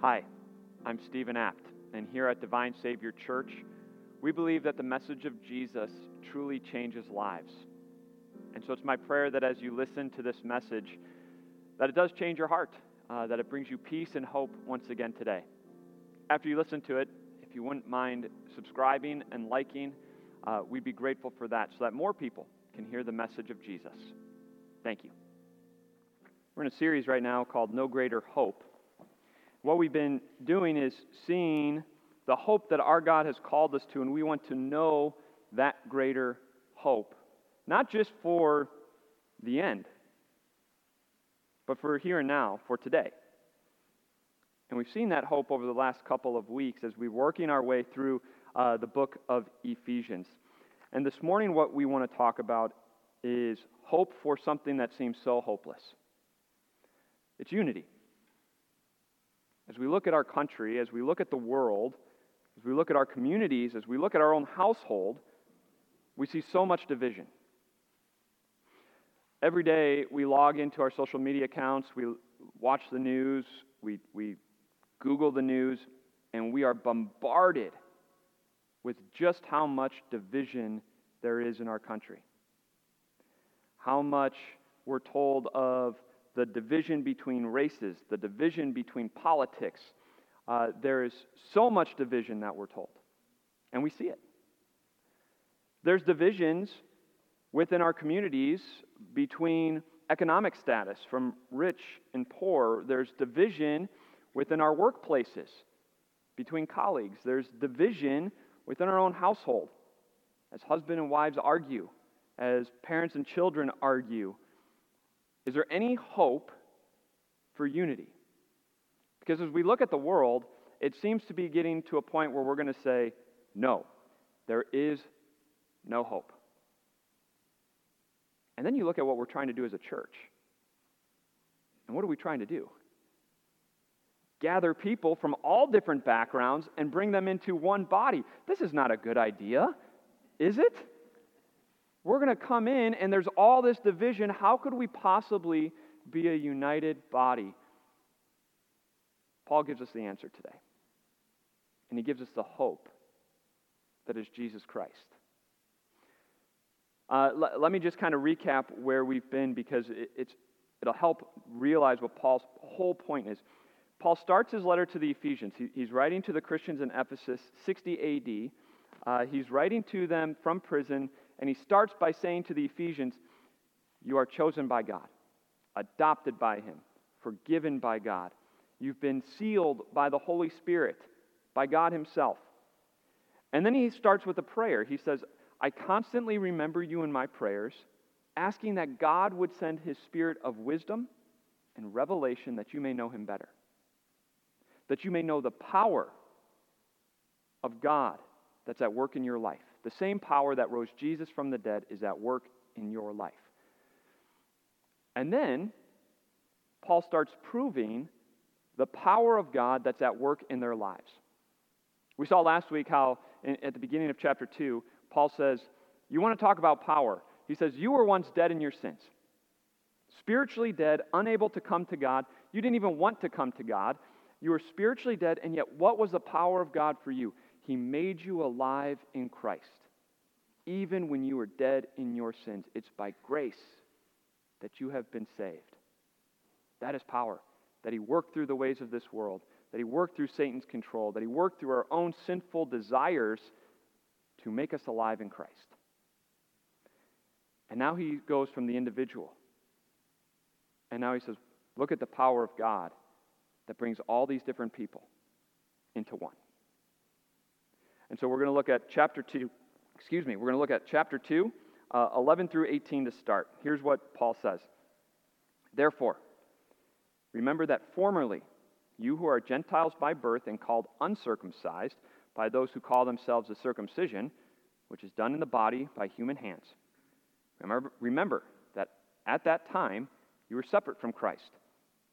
Hi, I'm Stephen Apt, and here at Divine Savior Church, we believe that the message of Jesus truly changes lives. And so it's my prayer that as you listen to this message, that it does change your heart, uh, that it brings you peace and hope once again today. After you listen to it, if you wouldn't mind subscribing and liking, uh, we'd be grateful for that so that more people can hear the message of Jesus. Thank you. We're in a series right now called Know Greater Hope. What we've been doing is seeing the hope that our God has called us to, and we want to know that greater hope, not just for the end, but for here and now, for today. And we've seen that hope over the last couple of weeks as we're working our way through uh, the book of Ephesians. And this morning, what we want to talk about is hope for something that seems so hopeless. It's unity. As we look at our country, as we look at the world, as we look at our communities, as we look at our own household, we see so much division. Every day we log into our social media accounts, we watch the news, we, we Google the news, and we are bombarded with just how much division there is in our country. How much we're told of the division between races, the division between politics. Uh, there is so much division that we're told, and we see it. There's divisions within our communities between economic status, from rich and poor. There's division within our workplaces between colleagues. There's division within our own household as husband and wives argue, as parents and children argue is there any hope for unity? Because as we look at the world, it seems to be getting to a point where we're going to say, no, there is no hope. And then you look at what we're trying to do as a church. And what are we trying to do? Gather people from all different backgrounds and bring them into one body. This is not a good idea, is it? We're going to come in and there's all this division. How could we possibly be a united body? Paul gives us the answer today. And he gives us the hope that is Jesus Christ. Uh, l- let me just kind of recap where we've been because it, it'll help realize what Paul's whole point is. Paul starts his letter to the Ephesians. He, he's writing to the Christians in Ephesus, 60 AD. Uh, he's writing to them from prison, and he starts by saying to the Ephesians, You are chosen by God, adopted by Him, forgiven by God. You've been sealed by the Holy Spirit, by God Himself. And then he starts with a prayer. He says, I constantly remember you in my prayers, asking that God would send His Spirit of wisdom and revelation that you may know Him better, that you may know the power of God that's at work in your life. The same power that rose Jesus from the dead is at work in your life. And then Paul starts proving the power of God that's at work in their lives. We saw last week how, at the beginning of chapter 2, Paul says, You want to talk about power? He says, You were once dead in your sins, spiritually dead, unable to come to God. You didn't even want to come to God. You were spiritually dead, and yet what was the power of God for you? He made you alive in Christ. Even when you were dead in your sins, it's by grace that you have been saved. That is power. That He worked through the ways of this world, that He worked through Satan's control, that He worked through our own sinful desires to make us alive in Christ. And now He goes from the individual. And now He says, look at the power of God that brings all these different people into one. And so we're going to look at chapter 2. Excuse me, we're going to look at chapter 2, uh, 11 through 18 to start. Here's what Paul says Therefore, remember that formerly you who are Gentiles by birth and called uncircumcised by those who call themselves the circumcision, which is done in the body by human hands. Remember, remember that at that time you were separate from Christ,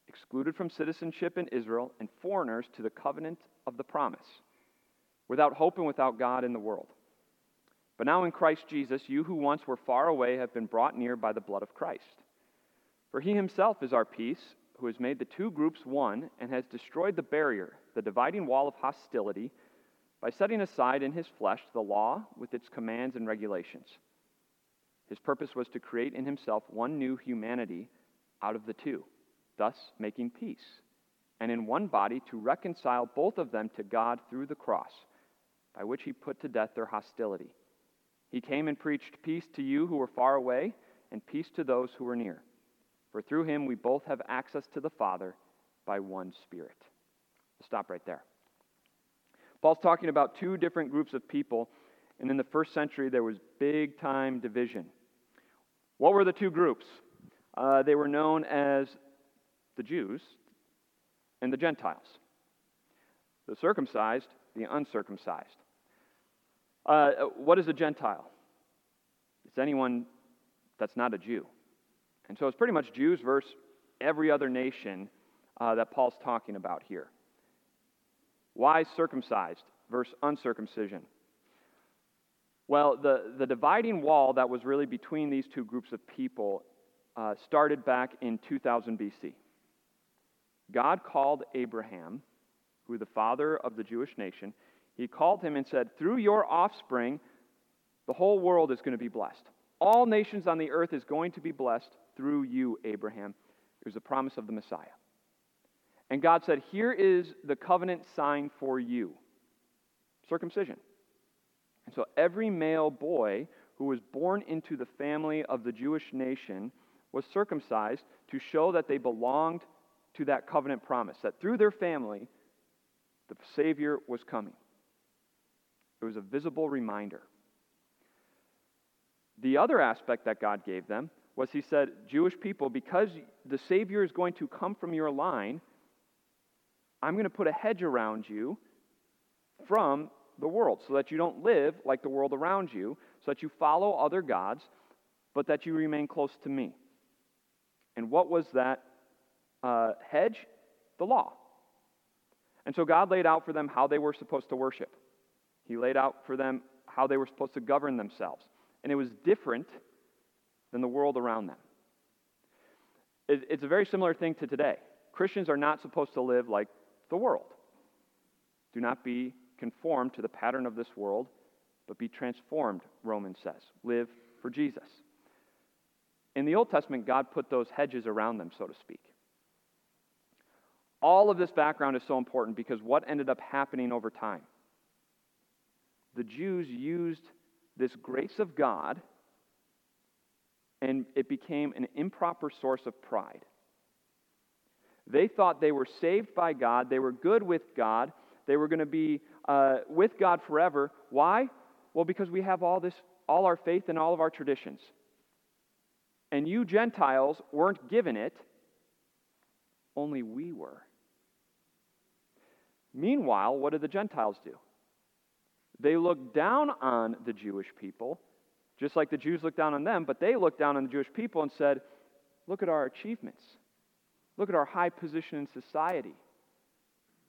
excluded from citizenship in Israel, and foreigners to the covenant of the promise without hope and without God in the world. But now in Christ Jesus, you who once were far away have been brought near by the blood of Christ. For he himself is our peace, who has made the two groups one and has destroyed the barrier, the dividing wall of hostility, by setting aside in his flesh the law with its commands and regulations. His purpose was to create in himself one new humanity out of the two, thus making peace, and in one body to reconcile both of them to God through the cross, by which he put to death their hostility. He came and preached peace to you who were far away, and peace to those who were near. For through him we both have access to the Father by one Spirit. We'll stop right there. Paul's talking about two different groups of people, and in the first century there was big time division. What were the two groups? Uh, they were known as the Jews and the Gentiles, the circumcised, the uncircumcised. Uh, what is a Gentile? It's anyone that's not a Jew. And so it's pretty much Jews versus every other nation uh, that Paul's talking about here. Why circumcised versus uncircumcision? Well, the, the dividing wall that was really between these two groups of people uh, started back in 2000 BC. God called Abraham, who the father of the Jewish nation, he called him and said, Through your offspring, the whole world is going to be blessed. All nations on the earth is going to be blessed through you, Abraham. It was the promise of the Messiah. And God said, Here is the covenant sign for you circumcision. And so every male boy who was born into the family of the Jewish nation was circumcised to show that they belonged to that covenant promise, that through their family, the Savior was coming. It was a visible reminder. The other aspect that God gave them was He said, Jewish people, because the Savior is going to come from your line, I'm going to put a hedge around you from the world so that you don't live like the world around you, so that you follow other gods, but that you remain close to me. And what was that uh, hedge? The law. And so God laid out for them how they were supposed to worship. He laid out for them how they were supposed to govern themselves. And it was different than the world around them. It's a very similar thing to today. Christians are not supposed to live like the world. Do not be conformed to the pattern of this world, but be transformed, Romans says. Live for Jesus. In the Old Testament, God put those hedges around them, so to speak. All of this background is so important because what ended up happening over time? The Jews used this grace of God and it became an improper source of pride. They thought they were saved by God, they were good with God, they were going to be uh, with God forever. Why? Well, because we have all this, all our faith and all of our traditions. And you Gentiles weren't given it, only we were. Meanwhile, what did the Gentiles do? They looked down on the Jewish people, just like the Jews looked down on them, but they looked down on the Jewish people and said, Look at our achievements. Look at our high position in society.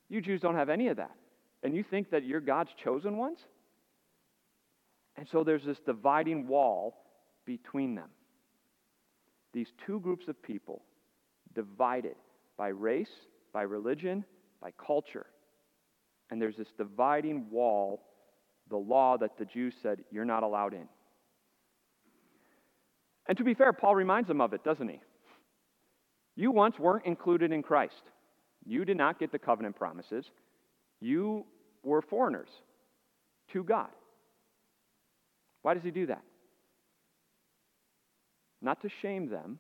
You Jews don't have any of that. And you think that you're God's chosen ones? And so there's this dividing wall between them. These two groups of people divided by race, by religion, by culture. And there's this dividing wall, the law that the Jews said you're not allowed in. And to be fair, Paul reminds them of it, doesn't he? You once weren't included in Christ. You did not get the covenant promises. You were foreigners to God. Why does he do that? Not to shame them,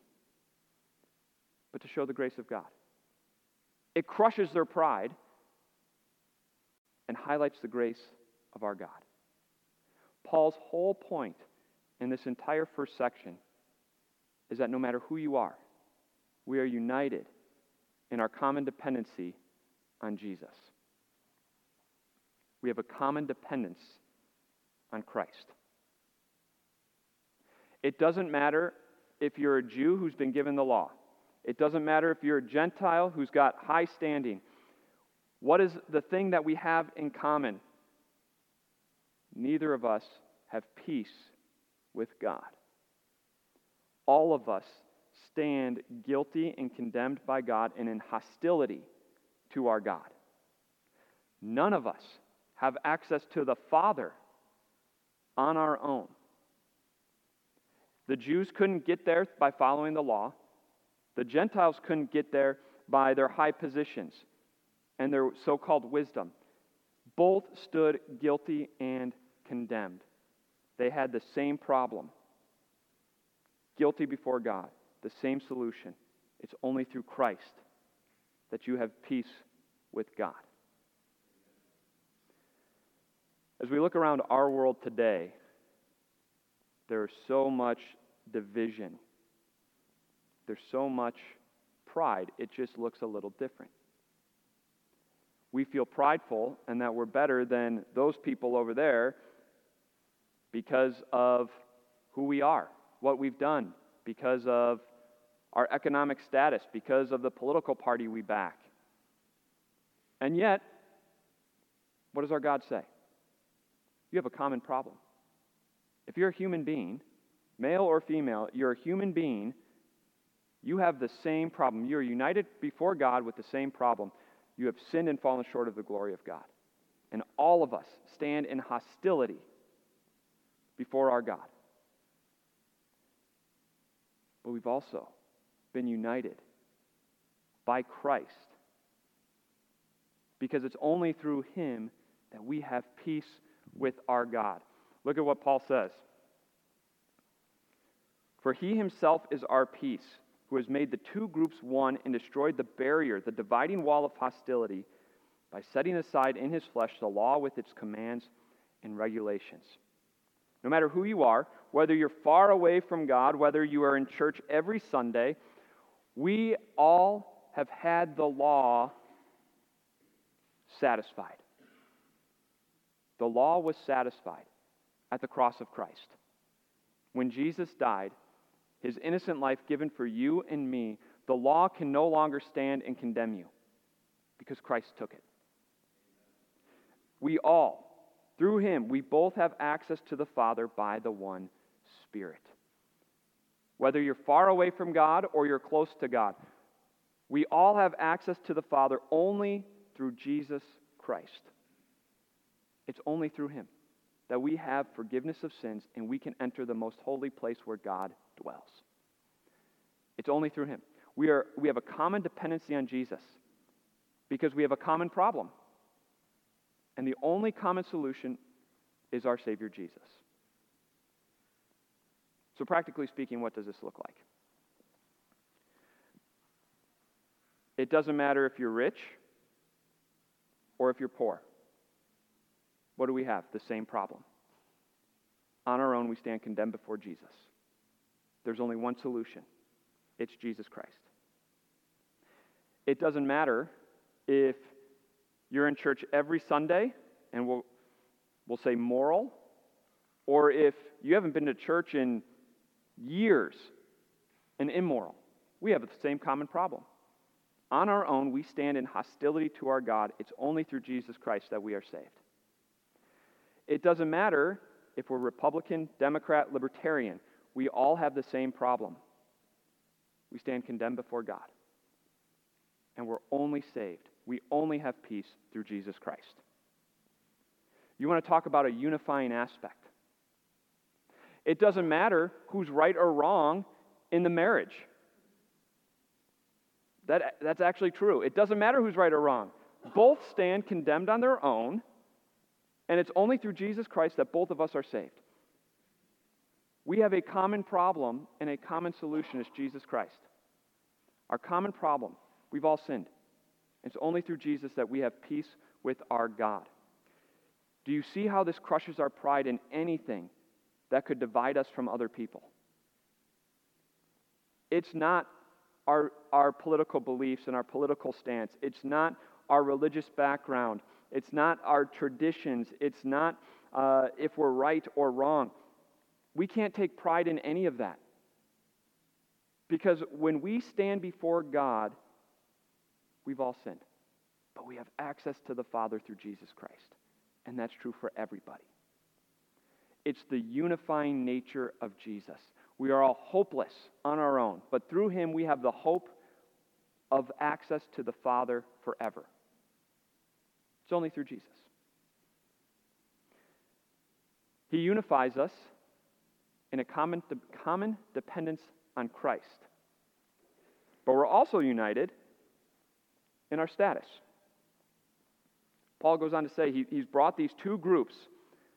but to show the grace of God. It crushes their pride and highlights the grace of our God. Paul's whole point in this entire first section is that no matter who you are, we are united in our common dependency on Jesus. We have a common dependence on Christ. It doesn't matter if you're a Jew who's been given the law. It doesn't matter if you're a Gentile who's got high standing. What is the thing that we have in common? Neither of us have peace with God. All of us stand guilty and condemned by God and in hostility to our God. None of us have access to the Father on our own. The Jews couldn't get there by following the law. The Gentiles couldn't get there by their high positions and their so called wisdom. Both stood guilty and condemned. They had the same problem guilty before God, the same solution. It's only through Christ that you have peace with God. As we look around our world today, there is so much division. There's so much pride. It just looks a little different. We feel prideful and that we're better than those people over there because of who we are, what we've done, because of our economic status, because of the political party we back. And yet, what does our God say? You have a common problem. If you're a human being, male or female, you're a human being, you have the same problem. You're united before God with the same problem. You have sinned and fallen short of the glory of God. And all of us stand in hostility before our God. But we've also been united by Christ because it's only through Him that we have peace with our God. Look at what Paul says. For He Himself is our peace, who has made the two groups one and destroyed the barrier, the dividing wall of hostility, by setting aside in His flesh the law with its commands and regulations. No matter who you are, whether you're far away from God, whether you are in church every Sunday, we all have had the law satisfied. The law was satisfied at the cross of Christ. When Jesus died, his innocent life given for you and me, the law can no longer stand and condemn you because Christ took it. We all, through him, we both have access to the Father by the one Spirit. Whether you're far away from God or you're close to God, we all have access to the Father only through Jesus Christ. It's only through him that we have forgiveness of sins and we can enter the most holy place where God dwells. It's only through him. We, are, we have a common dependency on Jesus because we have a common problem. And the only common solution is our Savior Jesus. So, practically speaking, what does this look like? It doesn't matter if you're rich or if you're poor. What do we have? The same problem. On our own, we stand condemned before Jesus. There's only one solution it's Jesus Christ. It doesn't matter if you're in church every Sunday and we'll, we'll say moral, or if you haven't been to church in years and immoral. We have the same common problem. On our own, we stand in hostility to our God. It's only through Jesus Christ that we are saved. It doesn't matter if we're Republican, Democrat, Libertarian, we all have the same problem. We stand condemned before God. And we're only saved. We only have peace through Jesus Christ. You want to talk about a unifying aspect. It doesn't matter who's right or wrong in the marriage. That, that's actually true. It doesn't matter who's right or wrong. Both stand condemned on their own, and it's only through Jesus Christ that both of us are saved. We have a common problem and a common solution is Jesus Christ. Our common problem, we've all sinned. It's only through Jesus that we have peace with our God. Do you see how this crushes our pride in anything that could divide us from other people. It's not our, our political beliefs and our political stance. It's not our religious background. It's not our traditions. It's not uh, if we're right or wrong. We can't take pride in any of that. Because when we stand before God, we've all sinned. But we have access to the Father through Jesus Christ. And that's true for everybody. It's the unifying nature of Jesus. We are all hopeless on our own, but through him we have the hope of access to the Father forever. It's only through Jesus. He unifies us in a common, common dependence on Christ. But we're also united in our status. Paul goes on to say he, he's brought these two groups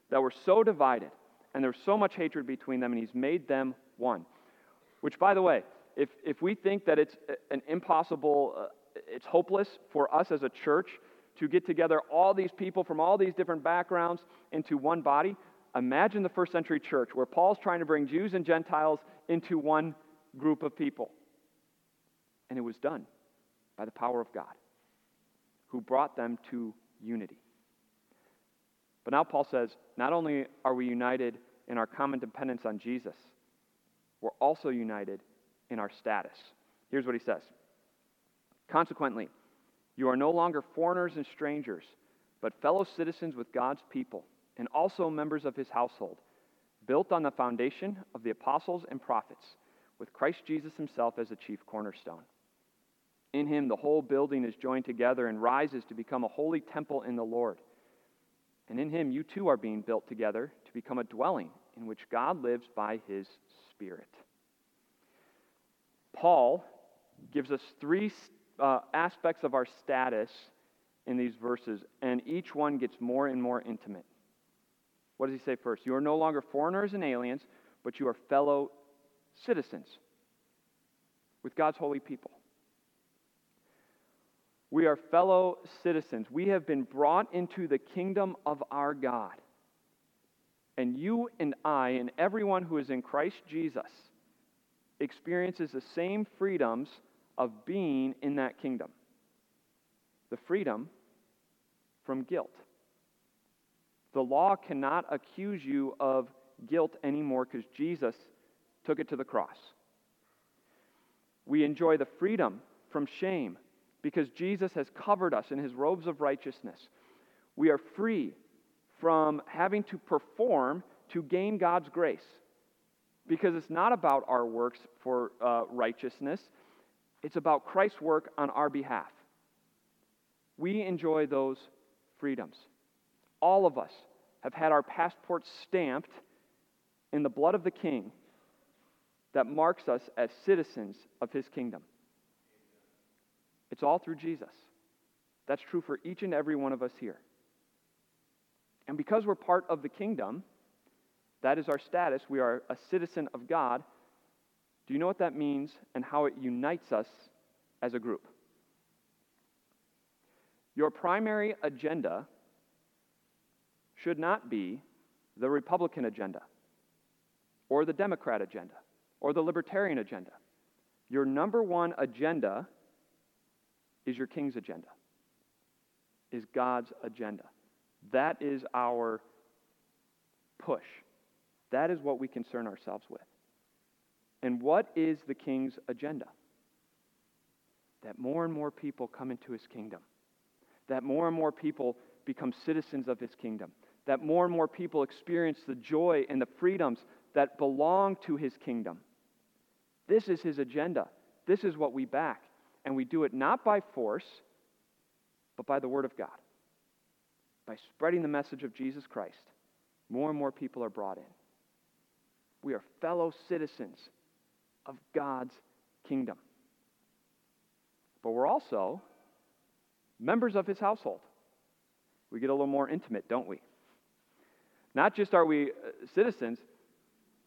that were so divided and there's so much hatred between them, and he's made them one. Which, by the way, if, if we think that it's an impossible, uh, it's hopeless for us as a church to get together all these people from all these different backgrounds into one body, imagine the first century church where Paul's trying to bring Jews and Gentiles into one group of people. And it was done by the power of God, who brought them to unity. But now Paul says not only are we united in our common dependence on Jesus, we're also united in our status. Here's what he says Consequently, you are no longer foreigners and strangers, but fellow citizens with God's people, and also members of his household, built on the foundation of the apostles and prophets, with Christ Jesus himself as the chief cornerstone. In him, the whole building is joined together and rises to become a holy temple in the Lord. And in him, you too are being built together to become a dwelling in which God lives by his Spirit. Paul gives us three uh, aspects of our status in these verses, and each one gets more and more intimate. What does he say first? You are no longer foreigners and aliens, but you are fellow citizens with God's holy people. We are fellow citizens. We have been brought into the kingdom of our God. And you and I, and everyone who is in Christ Jesus, experiences the same freedoms of being in that kingdom the freedom from guilt. The law cannot accuse you of guilt anymore because Jesus took it to the cross. We enjoy the freedom from shame because Jesus has covered us in his robes of righteousness. We are free from having to perform to gain God's grace because it's not about our works for uh, righteousness, it's about Christ's work on our behalf. We enjoy those freedoms. All of us have had our passports stamped in the blood of the King that marks us as citizens of his kingdom. It's all through Jesus. That's true for each and every one of us here. And because we're part of the kingdom, that is our status. We are a citizen of God. Do you know what that means and how it unites us as a group? Your primary agenda should not be the Republican agenda or the Democrat agenda or the Libertarian agenda. Your number one agenda is your king's agenda, is God's agenda. That is our push. That is what we concern ourselves with. And what is the king's agenda? That more and more people come into his kingdom. That more and more people become citizens of his kingdom. That more and more people experience the joy and the freedoms that belong to his kingdom. This is his agenda. This is what we back. And we do it not by force, but by the Word of God. By spreading the message of Jesus Christ, more and more people are brought in. We are fellow citizens of God's kingdom. But we're also members of his household. We get a little more intimate, don't we? Not just are we uh, citizens,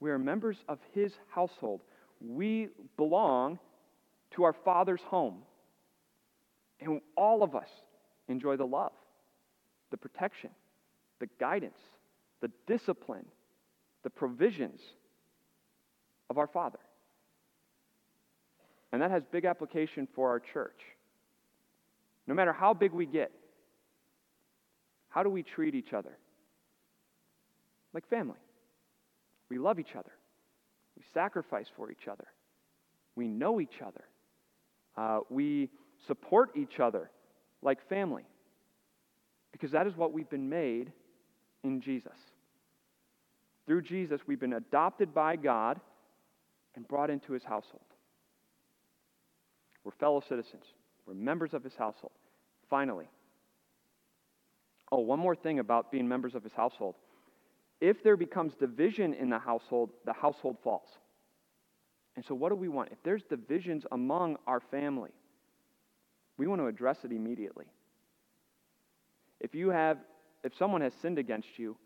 we are members of his household. We belong to our Father's home. And all of us enjoy the love, the protection, the guidance, the discipline, the provisions of our Father. And that has big application for our church. No matter how big we get, how do we treat each other? Like family. We love each other. We sacrifice for each other. We know each other. Uh, we support each other like family because that is what we've been made in Jesus. Through Jesus, we've been adopted by God and brought into his household. We're fellow citizens, we're members of his household. Finally, oh, one more thing about being members of his household. If there becomes division in the household, the household falls. And so, what do we want? If there's divisions among our family, we want to address it immediately. If you have, if someone has sinned against you,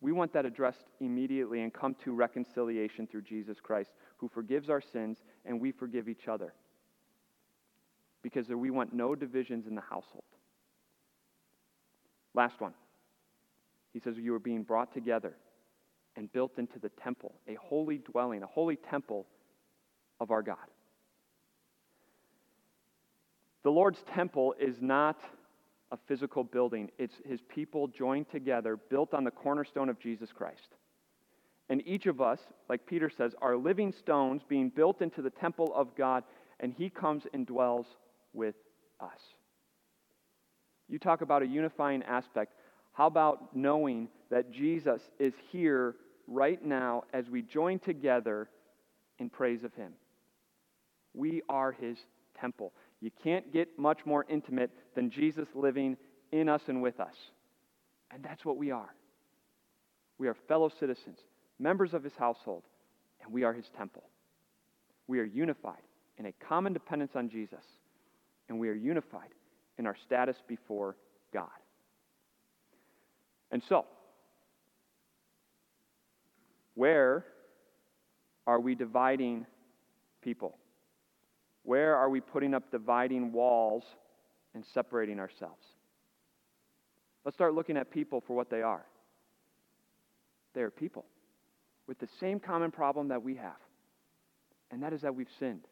we want that addressed immediately and come to reconciliation through Jesus Christ, who forgives our sins and we forgive each other. Because we want no divisions in the household. Last one. He says, You are being brought together and built into the temple, a holy dwelling, a holy temple of our God. The Lord's temple is not a physical building, it's his people joined together, built on the cornerstone of Jesus Christ. And each of us, like Peter says, are living stones being built into the temple of God, and he comes and dwells with us. You talk about a unifying aspect. How about knowing that Jesus is here right now as we join together in praise of him? We are his temple. You can't get much more intimate than Jesus living in us and with us. And that's what we are. We are fellow citizens, members of his household, and we are his temple. We are unified in a common dependence on Jesus, and we are unified in our status before God. And so, where are we dividing people? Where are we putting up dividing walls and separating ourselves? Let's start looking at people for what they are. They are people with the same common problem that we have, and that is that we've sinned.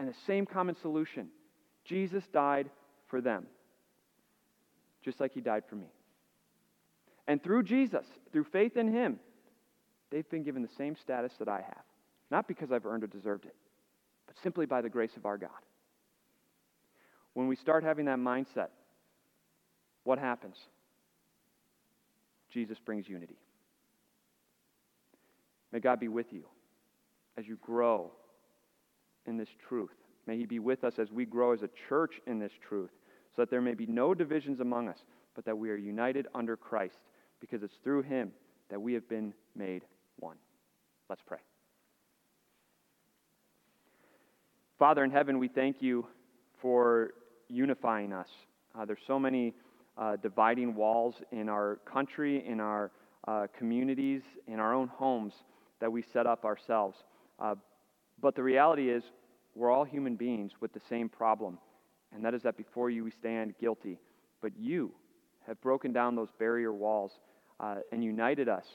And the same common solution Jesus died for them, just like he died for me. And through Jesus, through faith in him, they've been given the same status that I have. Not because I've earned or deserved it, but simply by the grace of our God. When we start having that mindset, what happens? Jesus brings unity. May God be with you as you grow in this truth. May He be with us as we grow as a church in this truth, so that there may be no divisions among us, but that we are united under Christ, because it's through Him that we have been made. Let's pray. Father in heaven, we thank you for unifying us. Uh, there's so many uh, dividing walls in our country, in our uh, communities, in our own homes that we set up ourselves. Uh, but the reality is, we're all human beings with the same problem, and that is that before you we stand guilty. But you have broken down those barrier walls uh, and united us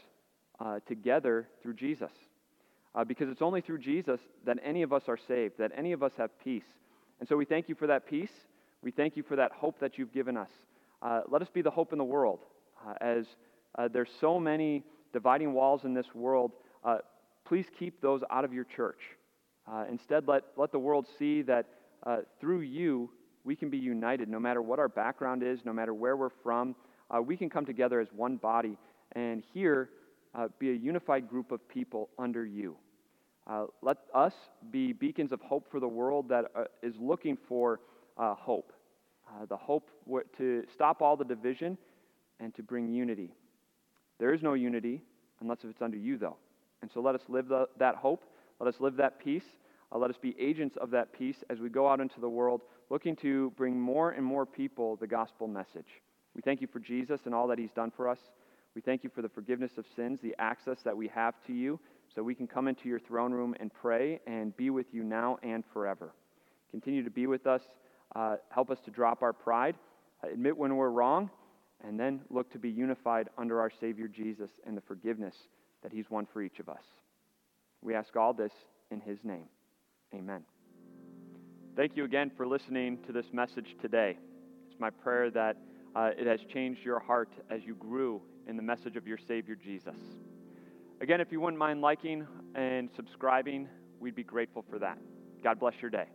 uh, together through Jesus uh, because it's only through Jesus that any of us are saved, that any of us have peace. And so we thank you for that peace. We thank you for that hope that you've given us. Uh, let us be the hope in the world. Uh, as uh, there's so many dividing walls in this world, uh, please keep those out of your church. Instead, let, let the world see that through you, we can be united no matter what our background is, no matter where we're from. we can come together as one body. And here, uh, be a unified group of people under you. Uh, let us be beacons of hope for the world that uh, is looking for uh, hope. Uh, the hope w- to stop all the division and to bring unity. There is no unity unless if it's under you, though. And so let us live the, that hope. Let us live that peace. Uh, let us be agents of that peace as we go out into the world, looking to bring more and more people the gospel message. We thank you for Jesus and all that he's done for us. We thank you for the forgiveness of sins, the access that we have to you, so we can come into your throne room and pray and be with you now and forever. Continue to be with us. Uh, help us to drop our pride, admit when we're wrong, and then look to be unified under our Savior Jesus and the forgiveness that He's won for each of us. We ask all this in His name. Amen. Thank you again for listening to this message today. It's my prayer that uh, it has changed your heart as you grew in the message of your Savior Jesus. Again, if you wouldn't mind liking and subscribing, we'd be grateful for that. God bless your day.